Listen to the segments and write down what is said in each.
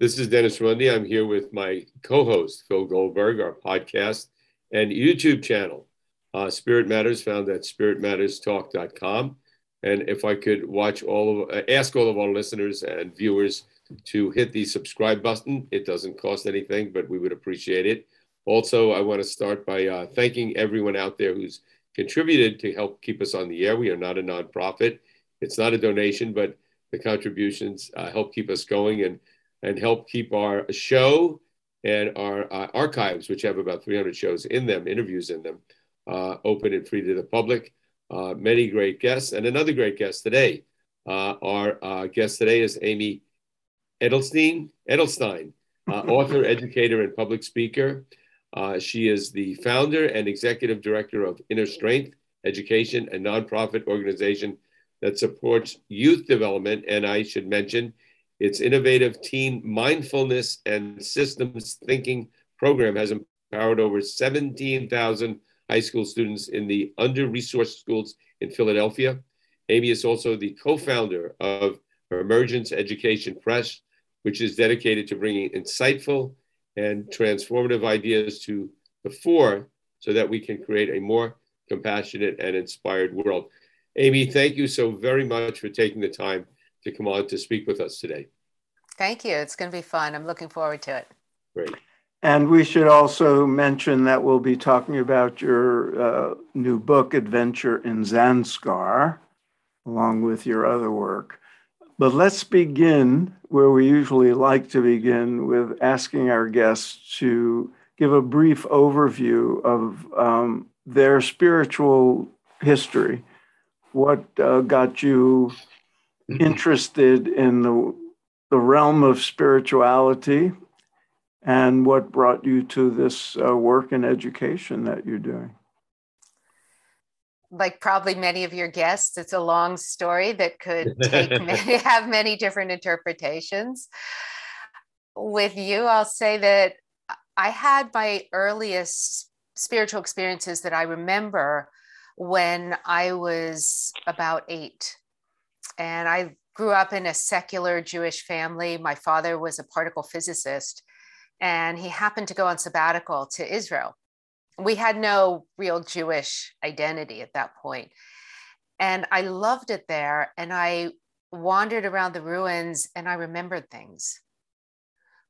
This is Dennis Raimondi. I'm here with my co host, Phil Goldberg, our podcast and YouTube channel. Uh, Spirit Matters found at spiritmatterstalk.com. And if I could watch all of, uh, ask all of our listeners and viewers to hit the subscribe button, it doesn't cost anything, but we would appreciate it. Also, I want to start by uh, thanking everyone out there who's contributed to help keep us on the air. We are not a nonprofit. It's not a donation, but the contributions uh, help keep us going and, and help keep our show and our uh, archives, which have about 300 shows in them, interviews in them, uh, open and free to the public. Uh, many great guests, and another great guest today. Uh, our uh, guest today is Amy Edelstein, Edelstein, author, educator, and public speaker. she is the founder and executive director of Inner Strength Education, a nonprofit organization that supports youth development. And I should mention its innovative teen mindfulness and systems thinking program has empowered over 17,000 high school students in the under resourced schools in Philadelphia. Amy is also the co founder of Emergence Education Press, which is dedicated to bringing insightful and transformative ideas to the fore so that we can create a more compassionate and inspired world. Amy, thank you so very much for taking the time to come on to speak with us today. Thank you. It's going to be fun. I'm looking forward to it. Great. And we should also mention that we'll be talking about your uh, new book, Adventure in Zanskar, along with your other work. But let's begin where we usually like to begin with asking our guests to give a brief overview of um, their spiritual history what uh, got you. Interested in the, the realm of spirituality and what brought you to this uh, work in education that you're doing? Like probably many of your guests, it's a long story that could take many, have many different interpretations. With you, I'll say that I had my earliest spiritual experiences that I remember when I was about eight. And I grew up in a secular Jewish family. My father was a particle physicist, and he happened to go on sabbatical to Israel. We had no real Jewish identity at that point. And I loved it there. And I wandered around the ruins and I remembered things.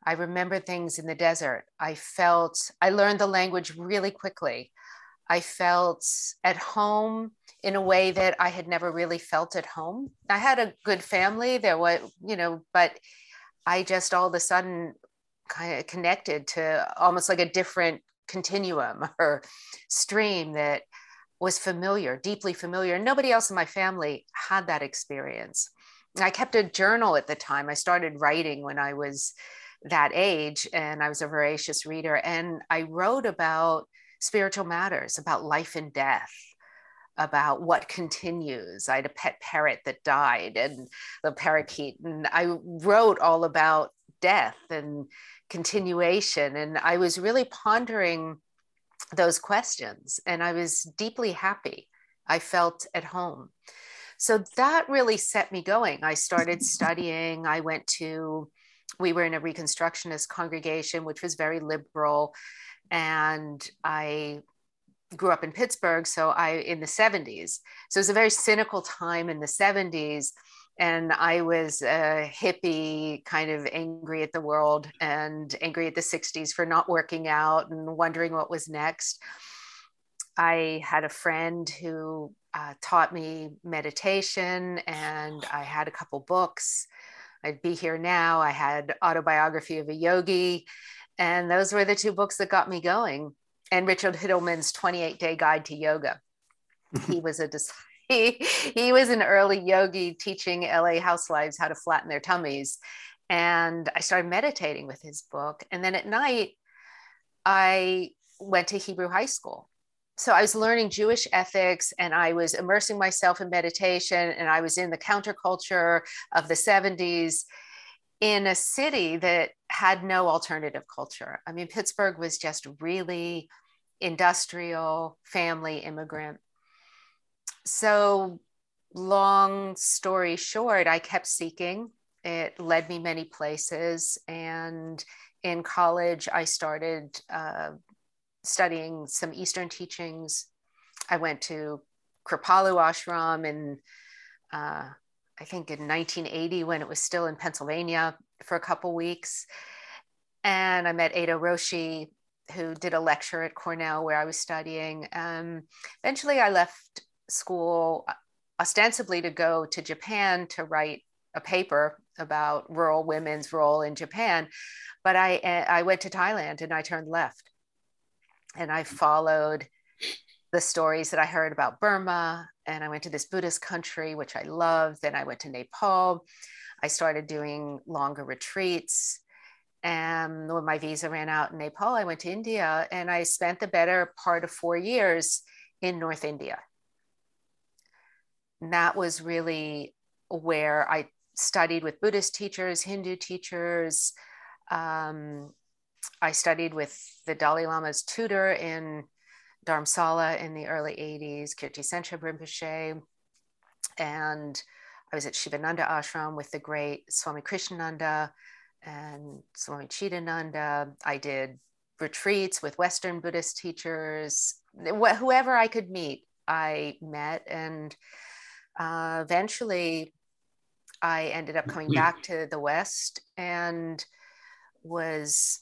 I remembered things in the desert. I felt, I learned the language really quickly. I felt at home in a way that I had never really felt at home. I had a good family, there was, you know, but I just all of a sudden kind of connected to almost like a different continuum or stream that was familiar, deeply familiar. And nobody else in my family had that experience. I kept a journal at the time. I started writing when I was that age and I was a voracious reader. And I wrote about spiritual matters, about life and death, about what continues. I had a pet parrot that died and the parakeet, and I wrote all about death and continuation. And I was really pondering those questions, and I was deeply happy. I felt at home. So that really set me going. I started studying. I went to, we were in a Reconstructionist congregation, which was very liberal and I grew up in Pittsburgh, so I in the 70s. So it was a very cynical time in the 70s. And I was a hippie, kind of angry at the world and angry at the 60s for not working out and wondering what was next. I had a friend who uh, taught me meditation, and I had a couple books. I'd be here now. I had autobiography of a yogi and those were the two books that got me going. And Richard Hittleman's 28 Day Guide to Yoga. he was a he, he was an early yogi teaching LA housewives how to flatten their tummies. And I started meditating with his book. And then at night, I went to Hebrew high school. So I was learning Jewish ethics and I was immersing myself in meditation and I was in the counterculture of the 70s in a city that had no alternative culture. I mean, Pittsburgh was just really industrial, family, immigrant. So, long story short, I kept seeking. it led me many places. And in college, I started uh, studying some Eastern teachings. I went to Kripalu Ashram in, uh, I think in 1980 when it was still in Pennsylvania for a couple weeks. And I met Eido Roshi, who did a lecture at Cornell where I was studying. Um, eventually, I left school ostensibly to go to Japan to write a paper about rural women's role in Japan. But I, I went to Thailand and I turned left. And I followed the stories that I heard about Burma. And I went to this Buddhist country, which I loved. Then I went to Nepal. I started doing longer retreats. And when my visa ran out in Nepal, I went to India and I spent the better part of four years in North India. And that was really where I studied with Buddhist teachers, Hindu teachers. Um, I studied with the Dalai Lama's tutor in Dharamsala in the early 80s, Kirti Tsenshab Rinpoche. And I was at Shivananda Ashram with the great Swami Krishnananda and Swami Chidananda. I did retreats with Western Buddhist teachers. Whoever I could meet, I met. And uh, eventually, I ended up coming back to the West and was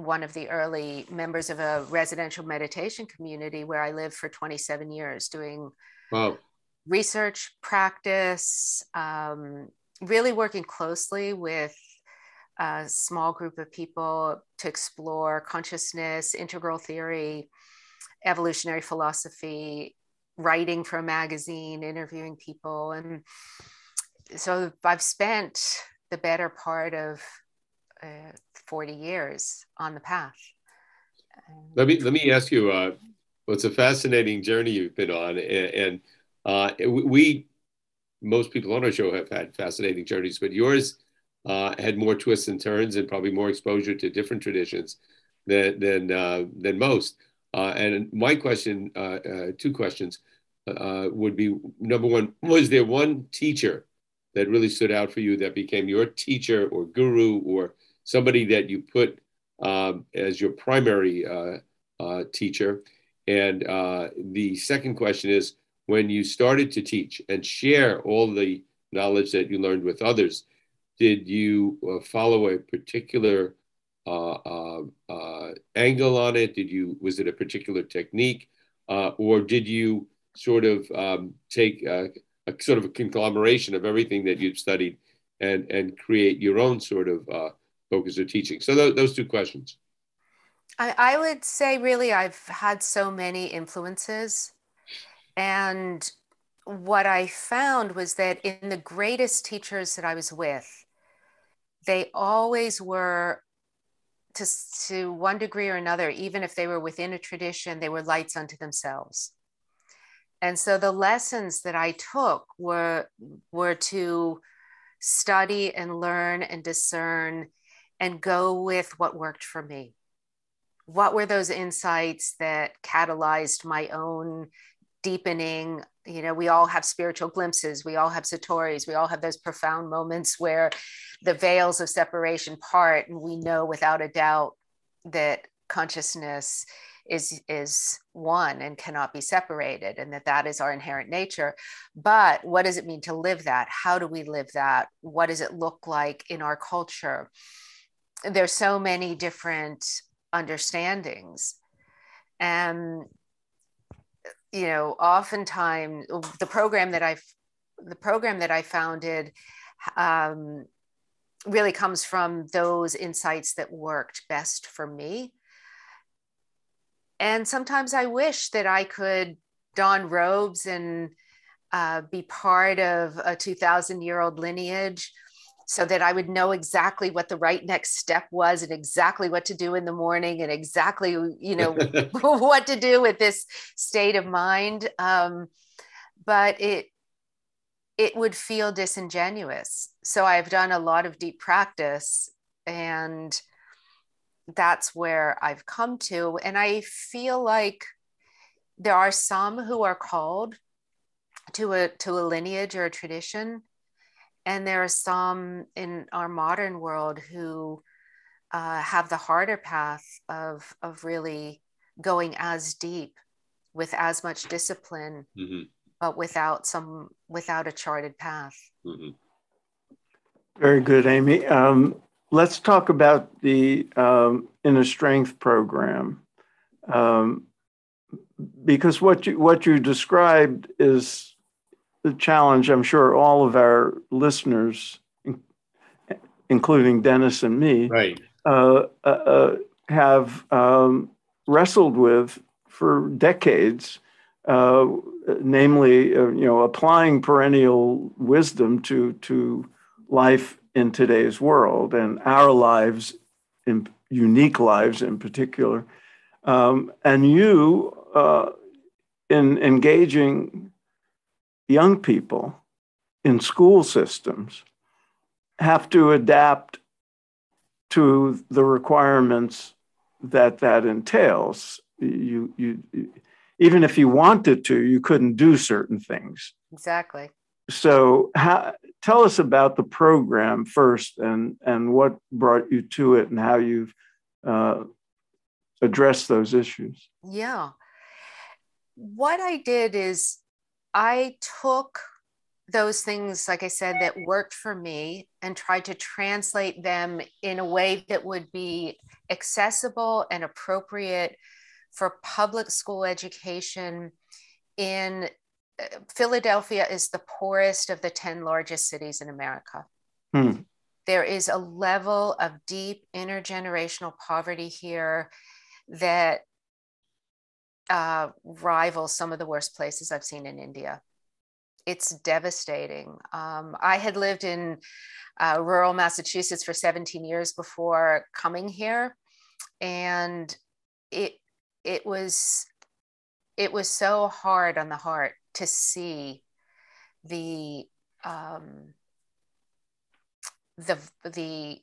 one of the early members of a residential meditation community where I lived for 27 years doing wow. research, practice, um, really working closely with a small group of people to explore consciousness, integral theory, evolutionary philosophy, writing for a magazine, interviewing people. And so I've spent the better part of uh, 40 years on the path. let me let me ask you. Uh, well, it's a fascinating journey you've been on, and, and uh, we most people on our show have had fascinating journeys, but yours uh, had more twists and turns and probably more exposure to different traditions than than uh, than most. Uh, and my question, uh, uh, two questions, uh, would be number one: Was there one teacher that really stood out for you that became your teacher or guru or somebody that you put um, as your primary teacher? And the second question is: When you started to teach and share all the knowledge that you learned with others, did you uh, follow a particular uh, uh, uh, angle on it? Did you was it a particular technique, uh, or did you sort of um, take a, a, sort of a conglomeration of everything that you've studied and and create your own sort of focus of teaching? So th- those two questions. I, I would say really I've had so many influences, and what I found was that in the greatest teachers that I was with, they always were to, to one degree or another, even if they were within a tradition, they were lights unto themselves. And so the lessons that I took were, were to study and learn and discern and go with what worked for me. What were those insights that catalyzed my own deepening? You know we all have spiritual glimpses we all have satoris we all have those profound moments where the veils of separation part and we know without a doubt that consciousness is is one and cannot be separated and that that is our inherent nature. But what does it mean to live that? How do we live that? What does it look like in our culture there's so many different understandings and you know, oftentimes the program that i've the program that I founded, um, really comes from those insights that worked best for me. And sometimes I wish that I could don robes and uh, be part of a 2000 year old lineage so that I would know exactly what the right next step was and exactly what to do in the morning and exactly, you know, what to do with this state of mind. Um, but it, it would feel disingenuous. So I've done a lot of deep practice and that's where I've come to. And I feel like there are some who are called to a to a lineage or a tradition And there are some in our modern world who uh, have the harder path of, of really going as deep with as much discipline, mm-hmm. but without some without a charted path. Mm-hmm. Very good, Amy. Um, let's talk about the um, inner strength program, um, because what you what you described is the challenge. I'm sure all of our listeners, including Dennis and me, right, uh, uh, uh have um, wrestled with for decades, uh, namely, uh, you know, applying perennial wisdom to to life in today's world and our lives, in unique lives in particular. Um, and you, uh, in engaging young people in school systems, have to adapt to the requirements that that entails. You, you, even if you wanted to, you couldn't do certain things. Exactly. So, how, tell us about the program first, and and what brought you to it, and how you've uh, addressed those issues. Yeah, what I did is I took those things, like I said, that worked for me and tried to translate them in a way that would be accessible and appropriate for public school education in uh, Philadelphia is the poorest of the 10 largest cities in America. Hmm. There is a level of deep intergenerational poverty here that uh, rivals some of the worst places I've seen in India it's devastating. Um, I had lived in uh, rural Massachusetts for 17 years before coming here, and it it was it was so hard on the heart to see the um, the the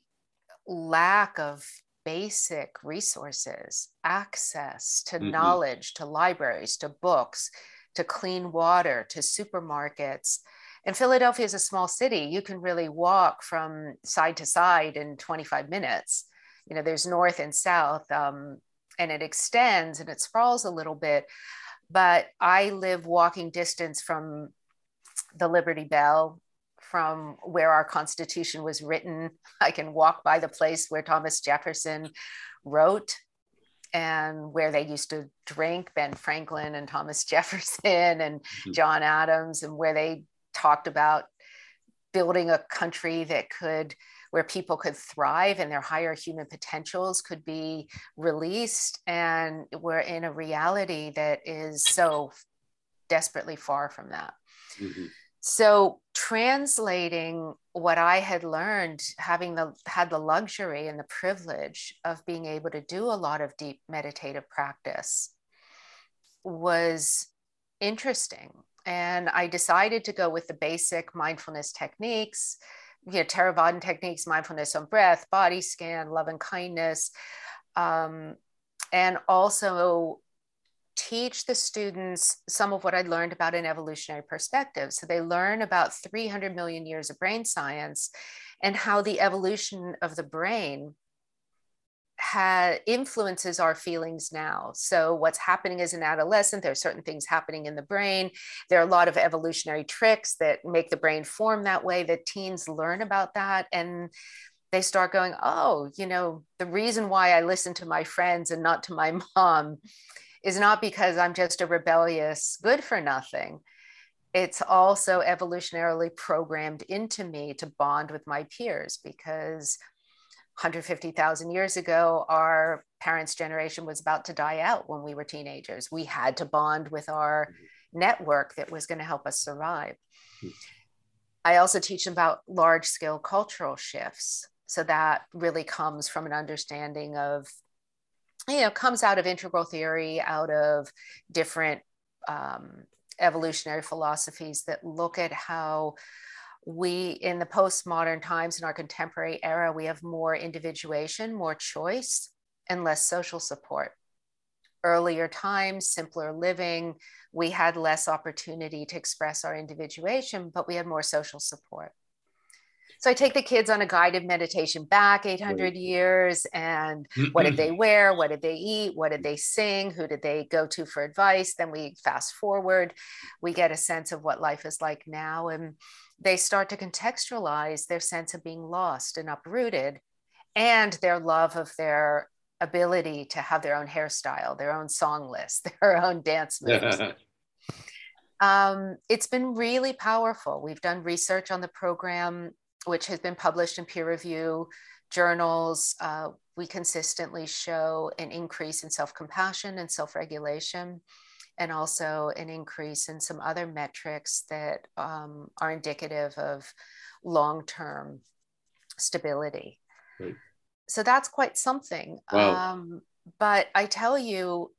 lack of basic resources, access to mm-hmm. knowledge, to libraries, to books, to clean water to supermarkets. And Philadelphia is a small city. You can really walk from side to side in 25 minutes. You know, there's north and south, um, and it extends and it sprawls a little bit. But I live walking distance from the Liberty Bell, from where our Constitution was written. I can walk by the place where Thomas Jefferson wrote and where they used to drink Ben Franklin and Thomas Jefferson and mm-hmm. John Adams, and where they talked about building a country that could where people could thrive and their higher human potentials could be released and we're in a reality that is so desperately far from that mm-hmm. So translating what I had learned, having the had the luxury and the privilege of being able to do a lot of deep meditative practice was interesting. And I decided to go with the basic mindfulness techniques, you know, Theravadan techniques, mindfulness on breath, body scan, love and kindness, um, and also teach the students some of what I learned about an evolutionary perspective. So they learn about 300 million years of brain science and how the evolution of the brain ha- influences our feelings now. So, what's happening as an adolescent, there are certain things happening in the brain. There are a lot of evolutionary tricks that make the brain form that way that teens learn about that. And they start going, oh, you know, the reason why I listen to my friends and not to my mom is not because I'm just a rebellious good for nothing. It's also evolutionarily programmed into me to bond with my peers because 150,000 years ago, our parents' generation was about to die out when we were teenagers. We had to bond with our mm-hmm. network that was going to help us survive. Hmm. I also teach about large scale cultural shifts. So that really comes from an understanding of you know it comes out of integral theory out of different um, evolutionary philosophies that look at how we in the postmodern times in our contemporary era we have more individuation more choice and less social support. Earlier times simpler living we had less opportunity to express our individuation but we had more social support So I take the kids on a guided meditation back 800 right. years and what did they wear? What did they eat? What did they sing? Who did they go to for advice? Then we fast forward, we get a sense of what life is like now. And they start to contextualize their sense of being lost and uprooted and their love of their ability to have their own hairstyle, their own song list, their own dance moves. um, it's been really powerful. We've done research on the program which has been published in peer review journals, uh, we consistently show an increase in self compassion and self regulation, and also an increase in some other metrics that um, are indicative of long term stability. Right. So that's quite something. Wow. Um, but I tell you,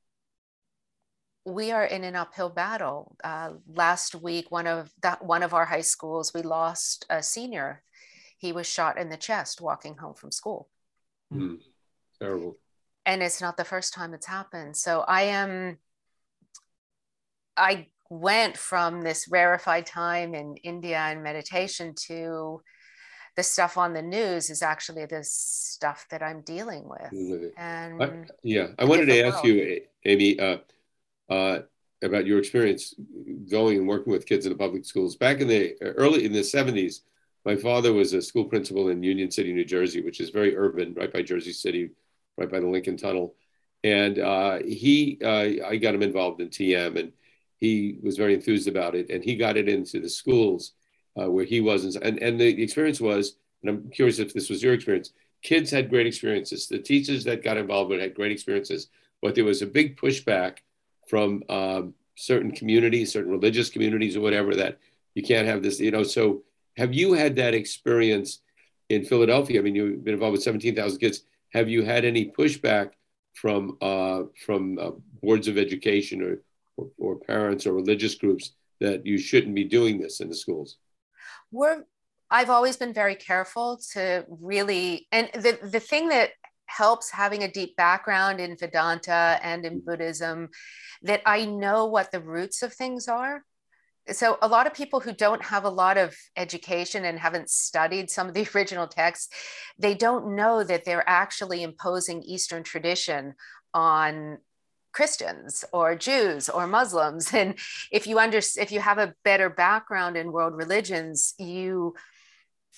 we are in an uphill battle. Uh, last week, one of that one of our high schools, we lost a senior he was shot in the chest walking home from school. Mm, terrible. And it's not the first time it's happened. So I am, I went from this rarefied time in India and meditation to the stuff on the news is actually the stuff that I'm dealing with. with and I, yeah, I wanted to ask world. you, Amy, uh, uh, about your experience going and working with kids in the public schools back in the early in the 70s my father was a school principal in Union City, New Jersey, which is very urban, right by Jersey City, right by the Lincoln Tunnel. And uh, he, uh, I got him involved in TM, and he was very enthused about it. And he got it into the schools uh, where he wasn't. And and the experience was, and I'm curious if this was your experience. Kids had great experiences. The teachers that got involved with had great experiences, but there was a big pushback from um, certain communities, certain religious communities, or whatever that you can't have this. You know, so have you had that experience in Philadelphia? I mean, you've been involved with 17,000 kids. Have you had any pushback from uh, from uh, boards of education or, or, or parents or religious groups that you shouldn't be doing this in the schools? We're I've always been very careful to really, and the, the thing that helps having a deep background in Vedanta and in Buddhism, that I know what the roots of things are so a lot of people who don't have a lot of education and haven't studied some of the original texts they don't know that they're actually imposing eastern tradition on christians or jews or muslims. And if you under if you have a better background in world religions you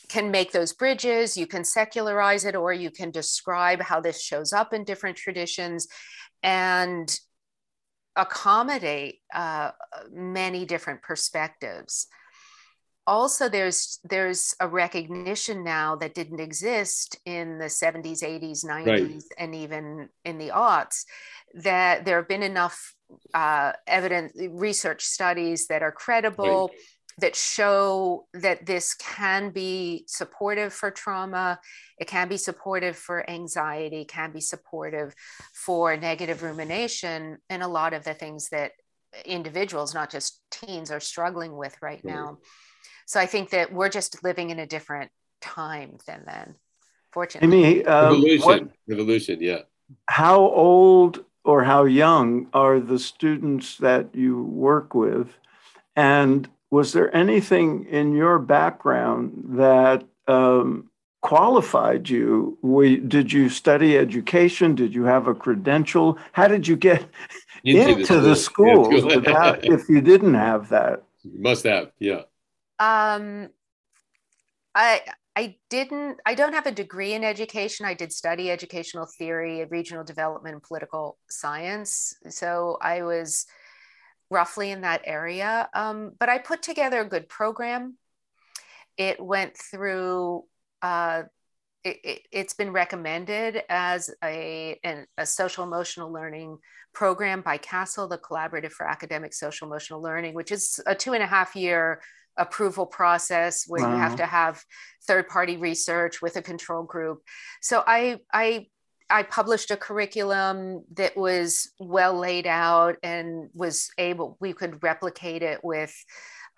can make those bridges you can secularize it or you can describe how this shows up in different traditions. And accommodate uh, many different perspectives also there's there's a recognition now that didn't exist in the 70s 80s 90s right. and even in the aughts that there have been enough uh, evidence research studies that are credible right that show that this can be supportive for trauma, it can be supportive for anxiety, can be supportive for negative rumination, and a lot of the things that individuals, not just teens, are struggling with right now. So I think that we're just living in a different time than then, fortunately. Amy, um, evolution, what, evolution, yeah. How old or how young are the students that you work with? And was there anything in your background that um, qualified you? We, did you study education? Did you have a credential? How did you get into, into the, school. the schools without, if you didn't have that? You must have, yeah. Um, I I didn't. I don't have a degree in education. I did study educational theory, regional development, and political science. So I was roughly in that area. Um, but I put together a good program. It went through, uh, it, has it, been recommended as a, an, a social emotional learning program by CASEL, the Collaborative for Academic Social Emotional Learning, which is a two and a half year approval process where wow. you have to have third party research with a control group. So I, I I published a curriculum that was well laid out and was able, we could replicate it with,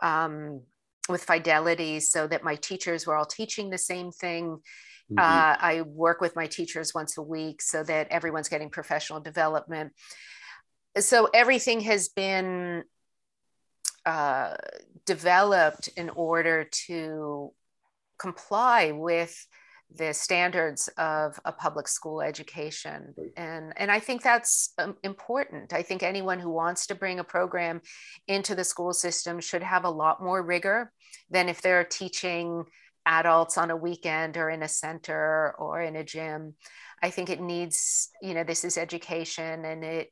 um, with fidelity so that my teachers were all teaching the same thing. Mm-hmm. Uh, I work with my teachers once a week so that everyone's getting professional development. So everything has been uh, developed in order to comply with the standards of a public school education and and i think that's um, important. I think anyone who wants to bring a program into the school system should have a lot more rigor than if they're teaching adults on a weekend or in a center or in a gym. I think it needs you know this is education and it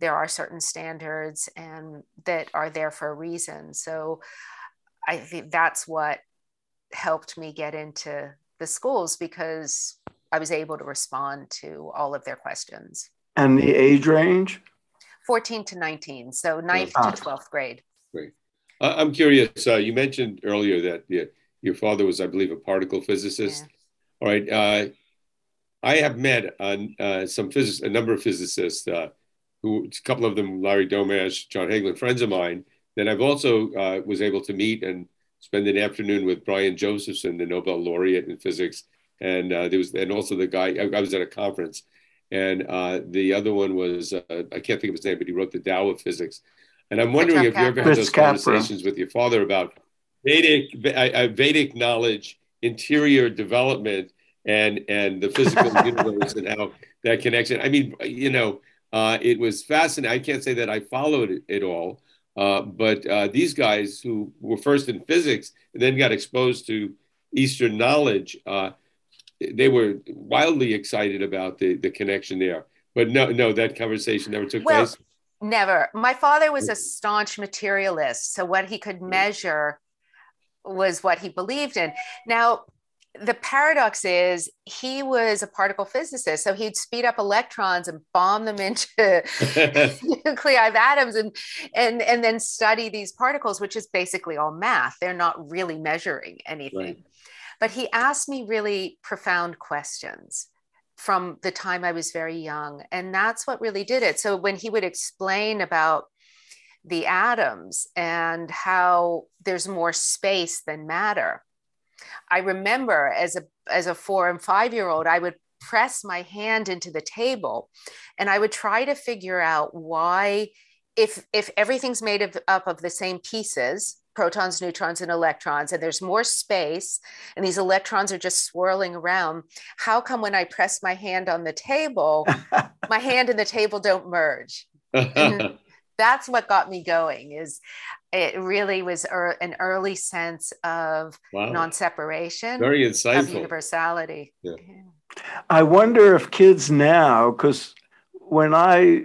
there are certain standards and that are there for a reason. So i think that's what helped me get into the schools because I was able to respond to all of their questions. And the age range? 14 to 19, so ninth ah. to 12th grade. Great. Uh, I'm curious, uh, you mentioned earlier that yeah, your father was, I believe, a particle physicist. Yeah. All right. Uh, I have met uh, some physicists, a number of physicists, uh, who a couple of them, Larry Domash, John Hagelin, friends of mine. Then I've also uh, was able to meet and spend an afternoon with Brian Josephson, the Nobel laureate in physics, and uh, there was and also the guy I, I was at a conference, and uh, the other one was uh, I can't think of his name, but he wrote the Tao of Physics, and I'm wondering if you ever had those conversations with your father about Vedic Vedic knowledge, interior development, and and the physical universe and how that connection. I mean, you know, uh, it was fascinating. I can't say that I followed it, it all. Uh, but uh, these guys who were first in physics and then got exposed to Eastern knowledge, uh, they were wildly excited about the, the connection there. But no, no, that conversation never took well, place. Never. My father was a staunch materialist. So what he could measure was what he believed in. Now, the paradox is he was a particle physicist so he'd speed up electrons and bomb them into nuclei of atoms and and and then study these particles which is basically all math. They're not really measuring anything. Right. but he asked me really profound questions from the time i was very young and that's what really did it. So when he would explain about the atoms and how there's more space than matter I remember as a as a four and five year old, I would press my hand into the table and I would try to figure out why if if everything's made of, up of the same pieces protons neutrons and electrons and there's more space and these electrons are just swirling around how come when i press my hand on the table my hand and the table don't merge that's what got me going is it really was er, an early sense of wow. non-separation very insightful of universality yeah. i wonder if kids now because when i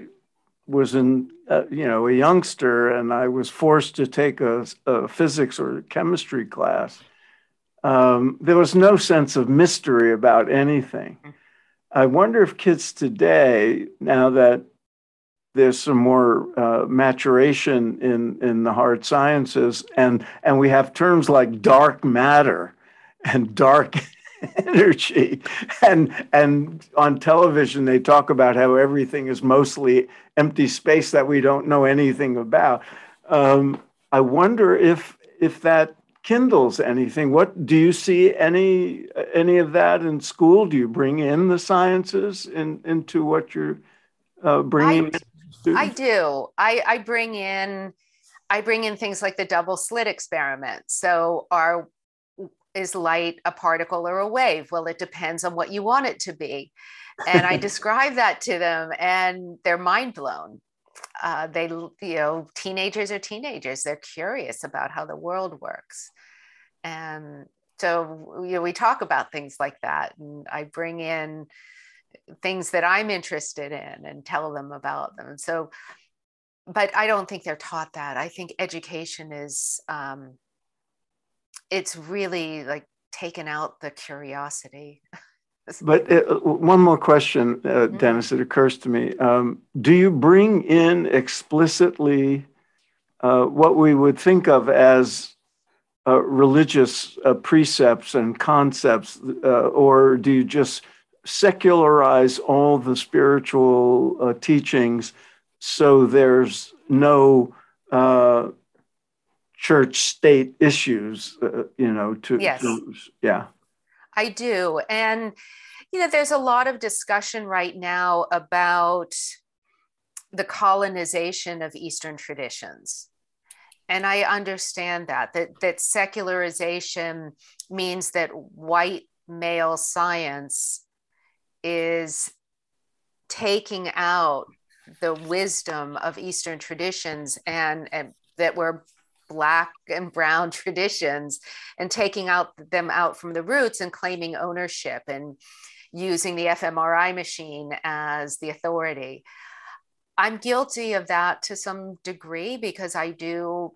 was in uh, you know a youngster and i was forced to take a, a physics or chemistry class um, there was no sense of mystery about anything mm. i wonder if kids today now that there's some more uh, maturation in, in the hard sciences, and, and we have terms like dark matter and dark energy. And, and on television, they talk about how everything is mostly empty space that we don't know anything about. Um, I wonder if, if that kindles anything. What do you see any any of that in school? Do you bring in the sciences in, into what you're uh, bringing? I, I do. I, I bring in I bring in things like the double slit experiment. So are is light a particle or a wave? Well, it depends on what you want it to be. And I describe that to them and they're mind blown. Uh, they, you know, teenagers are teenagers. They're curious about how the world works. And so, you know, we talk about things like that. And I bring in things that I'm interested in and tell them about them. So, but I don't think they're taught that. I think education is, um, it's really like taken out the curiosity. but uh, one more question, uh, mm-hmm. Dennis, it occurs to me. Um, do you bring in explicitly uh, what we would think of as uh, religious uh, precepts and concepts, uh, or do you just secularize all the spiritual uh, teachings so there's no uh, church state issues, uh, you know, to, yes. to, yeah. I do. And, you know, there's a lot of discussion right now about the colonization of Eastern traditions. and I understand that that that secularization means that white male science is taking out the wisdom of Eastern traditions and, and that were black and brown traditions and taking out them out from the roots and claiming ownership and using the fMRI machine as the authority. I'm guilty of that to some degree because I do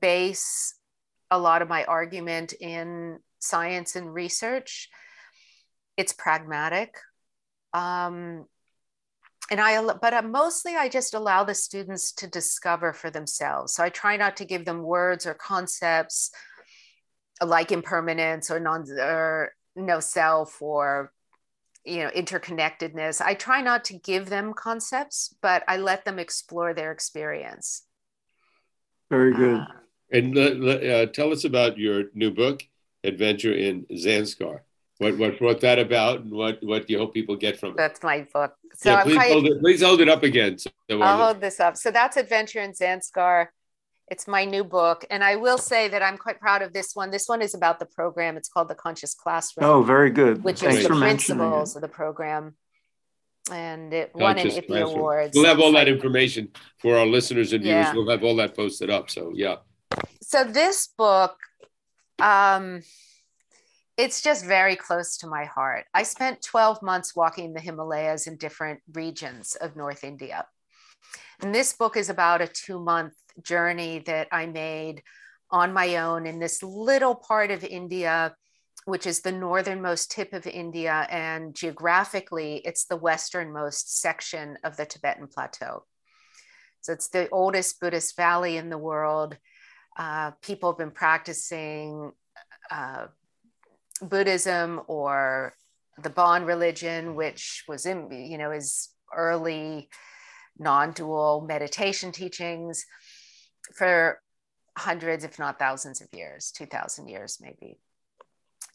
base a lot of my argument in science and research. It's pragmatic. Um, and I, but mostly I just allow the students to discover for themselves. So I try not to give them words or concepts like impermanence or non or no self or you know interconnectedness. I try not to give them concepts, but I let them explore their experience. Very good. Uh, and uh, tell us about your new book, Adventure in Zanskar what what what that about and what what do you hope people get from it? That's my book. So yeah, please, hold it, please hold it up again. So i'll hold this up. So that's adventure in zanskar. It's my new book. And i will say that i'm quite proud of this one. This one is about the program. It's called the conscious classroom oh very good. which Thanks is the principles of the program. And it won an IPPY Awards. We'll have all that information for our listeners and viewers. Yeah. We'll have all that posted up. So yeah. So this book, um, it's just very close to my heart. I spent 12 months walking the Himalayas in different regions of North India. And this book is about a two month journey that I made on my own in this little part of India, which is the northernmost tip of India. And geographically, it's the westernmost section of the Tibetan Plateau. So it's the oldest Buddhist valley in the world. Uh, people have been practicing uh, Buddhism or the Bon religion, which was in, you know, is early non-dual meditation teachings for hundreds, if not thousands of years, 2000 years maybe.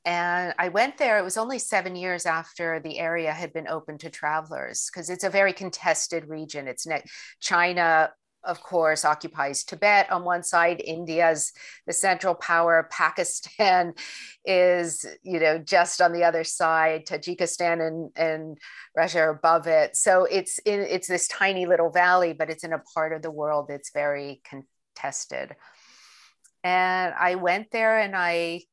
And I went there, it was only seven years after the area had been open to travelers because it's a very contested region. It's ne- China of course, occupies Tibet on one side. India's the central power. Pakistan is, you know, just on the other side. Tajikistan and, and Russia are above it. So it's in, it's this tiny little valley, but it's in a part of the world that's very contested. And I went there and I,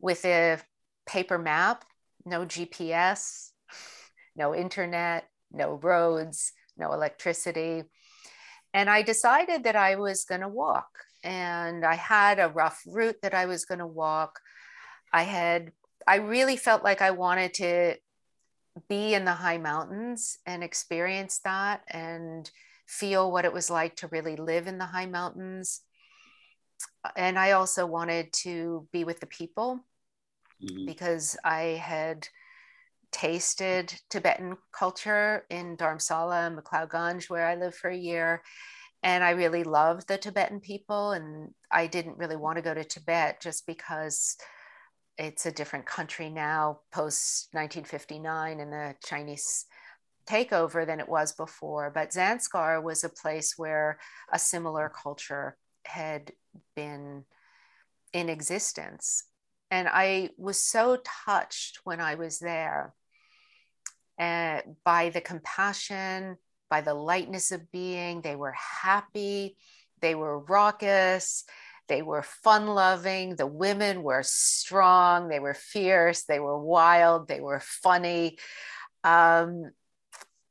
with a paper map, no GPS, no internet, no roads, no electricity and I decided that I was going to walk. And I had a rough route that I was going to walk. I had, I really felt like I wanted to be in the high mountains and experience that and feel what it was like to really live in the high mountains. And I also wanted to be with the people mm-hmm. because I had tasted Tibetan culture in Dharamsala and McLeod where I lived for a year. And I really loved the Tibetan people. And I didn't really want to go to Tibet just because it's a different country now, post 1959 and the Chinese takeover than it was before. But Zanskar was a place where a similar culture had been in existence. And I was so touched when I was there uh, by the compassion, by the lightness of being. They were happy, they were raucous, they were fun loving. The women were strong, they were fierce, they were wild, they were funny. Um,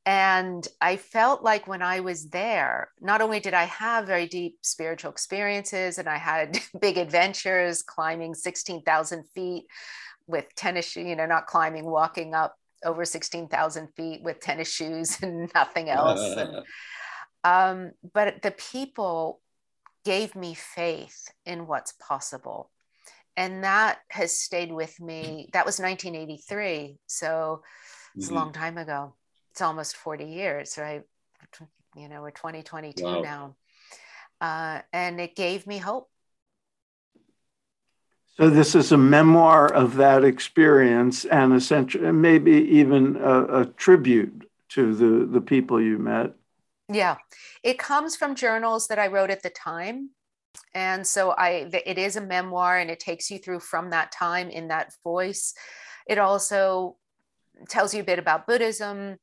and I felt like when I was there, not only did I have very deep spiritual experiences and I had big adventures climbing 16,000 feet with tennis, you know, not climbing, walking up over 16,000 feet with tennis shoes and nothing else. and, um, but the people gave me faith in what's possible. And that has stayed with me. That was 1983. So it's mm-hmm. a long time ago. It's almost 40 years, right? You know, we're 2022 wow. now. Uh, and it gave me hope so this is a memoir of that experience and essentially maybe even a, a tribute to the, the people you met. Yeah, it comes from journals that I wrote at the time. and so i it is a memoir and it takes you through from that time in that voice it also tells you a bit about buddhism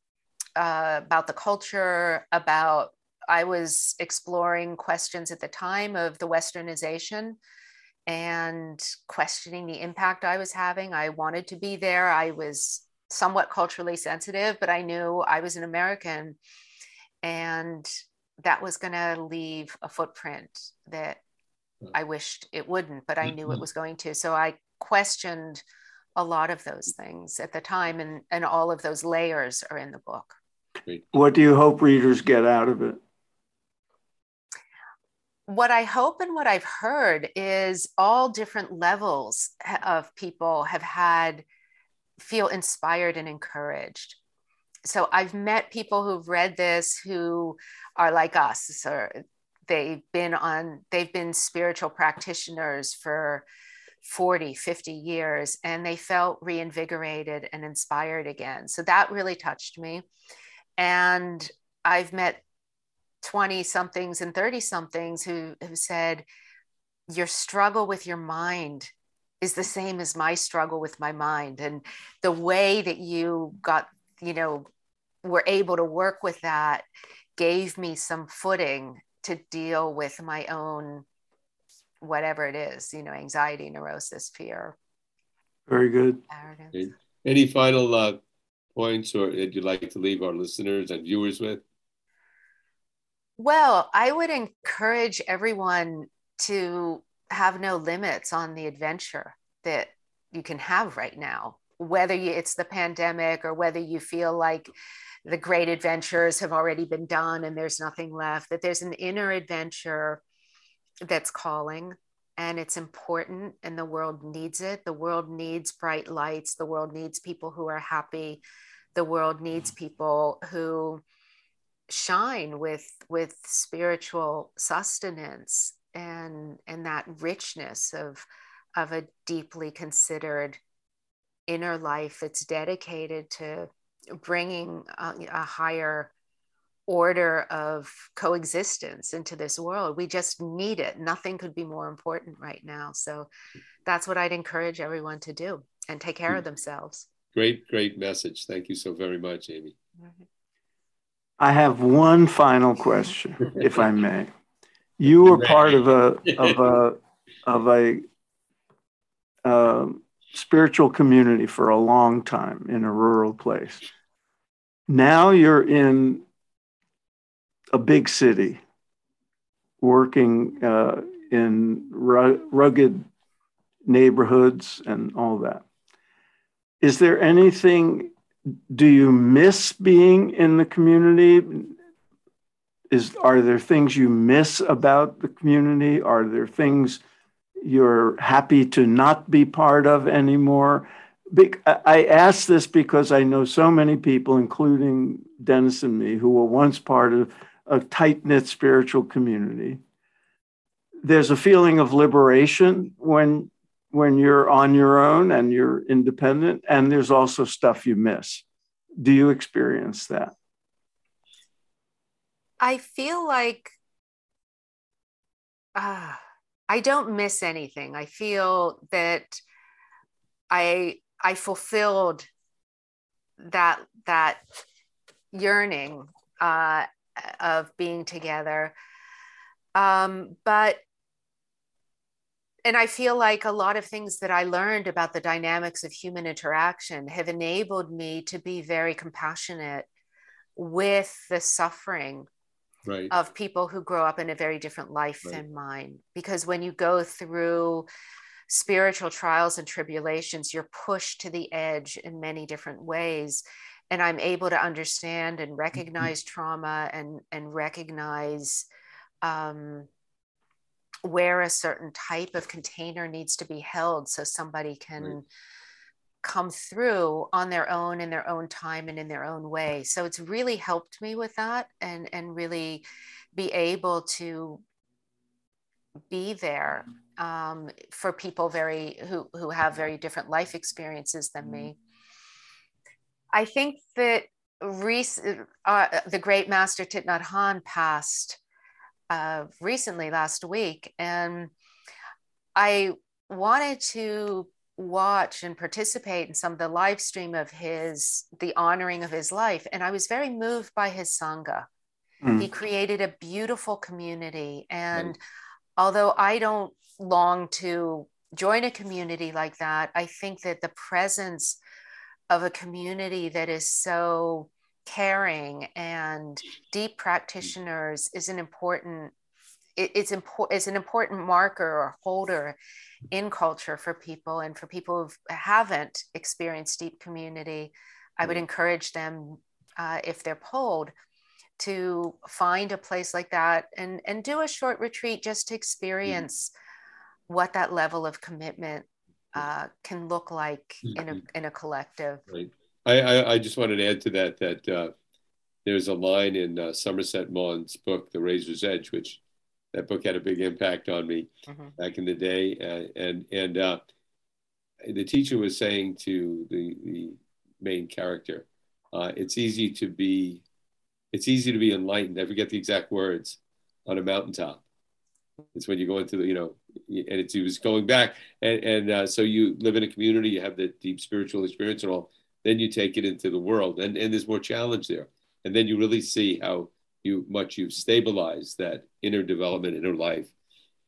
uh, about the culture about i was exploring questions at the time of the westernization and questioning the impact i was having i wanted to be there i was somewhat culturally sensitive but i knew i was an american and that was going to leave a footprint that I wished it wouldn't, but I knew it mm-hmm. was going to. So I questioned a lot of those things at the time, and, and all of those layers are in the book. What do you hope readers get out of it? What I hope and what I've heard is all different levels of people have had feel inspired and encouraged. So I've met people who've read this who are like us, or they've been on they've been spiritual practitioners for 40 50 years and they felt reinvigorated and inspired again so that really touched me and i've met 20 somethings and 30 somethings who have said your struggle with your mind is the same as my struggle with my mind and the way that you got you know were able to work with that gave me some footing to deal with my own whatever it is, you know, anxiety, neurosis, fear. Very good. Arrogance. Any final uh, points or that you'd like to leave our listeners and viewers with? Well, I would encourage everyone to have no limits on the adventure that you can have right now, whether you, it's the pandemic or whether you feel like the great adventures have already been done and there's nothing left, that there's an inner adventure that's calling and it's important and the world needs it. The world needs bright lights. The world needs people who are happy. The world needs mm-hmm. people who shine with with spiritual sustenance and and that richness of of a deeply considered inner life that's dedicated to bringing a, a higher order of coexistence into this world. We just need it. Nothing could be more important right now. So that's what I'd encourage everyone to do and take care of hmm. themselves. Great, great message. Thank you so very much, Amy. I have one final question, if I may. You were part of a of a of a um, spiritual community for a long time in a rural place. Now you're in a big city working uh, in rugged neighborhoods and all that. Is there anything, do you miss being in the community? Is, are there things you miss about the community? Are there things you're happy to not be part of anymore? I ask this because I know so many people, including Dennis and me, who were once part of a tight knit spiritual community. There's a feeling of liberation when when you're on your own and you're independent, and there's also stuff you miss. Do you experience that? I feel like uh, I don't miss anything. I feel that I I fulfilled that that yearning uh, of being together. Um, but and I feel like a lot of things that I learned about the dynamics of human interaction have enabled me to be very compassionate with the suffering right. of people who grow up in a very different life right. than mine. Because when you go through spiritual trials and tribulations, you're pushed to the edge in many different ways. And I'm able to understand and mm-hmm. recognize mm-hmm. trauma and, and recognize um, where a certain type of container needs to be held so somebody can right. come through on their own in their own time and in their own way. So it's really helped me with that and, and really be able to be there um, for people very who who have very different life experiences than me. I think that Reese, uh, the great master Thich Nhat Hanh passed uh, recently last week, and I wanted to watch and participate in some of the live stream of his the honoring of his life and i was very moved by his sangha mm. he created a beautiful community and right. although i don't long to join a community like that i think that the presence of a community that is so caring and deep practitioners is an important it's important it's an important marker or holder in culture for people and for people who haven't experienced deep community i would encourage them uh, if they're polled to find a place like that and and do a short retreat just to experience mm-hmm. what that level of commitment uh, can look like mm-hmm. in a mm-hmm. in a collective right I, I, I just wanted to add to that that uh, there's a line in uh, Somerset Maugham's book, The Razor's Edge, which that book had a big impact on me mm-hmm. back in the day. Uh, and and uh, the teacher was saying to the, the main character, uh, it's easy to be, it's easy to be enlightened. I forget the exact words on a mountaintop. It's when you go into the, you know, and it's, he was going back. And, and uh, so you live in a community, you have the deep spiritual experience and all, then you take it into the world and, and there's more challenge there. And then you really see how you much you've stabilized that inner development, inner life.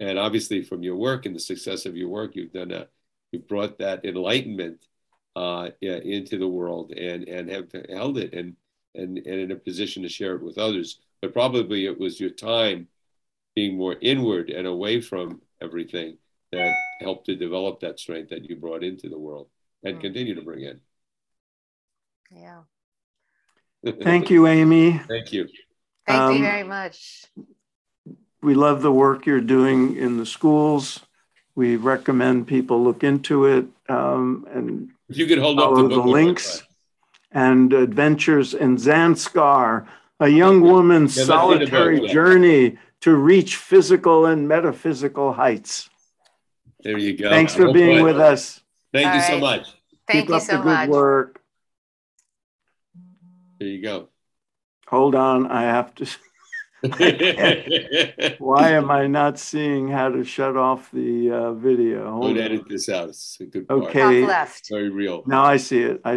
And obviously, from your work and the success of your work, you've done a, you've brought that enlightenment uh, yeah, into the world and and have held it and and and in a position to share it with others. But probably it was your time being more inward and away from everything that helped to develop that strength that you brought into the world and mm. continue to bring in. Yeah. Thank you, Amy. Thank you. Thank um, you very much. We love the work you're doing in the schools. We recommend people look into it um, and if you could hold follow up the, the links and adventures in Zanskar, a young woman's yeah, solitary journey to reach physical and metaphysical heights. There you go. Thanks for being with us. Thank All you right. so much. Thank Keep you so the good much. work. There you go. Hold on, I have to. Why am I not seeing how to shut off the uh, video? Hold Don't edit this out. It's a good part. Okay. Top left. Very real. Now I see it. I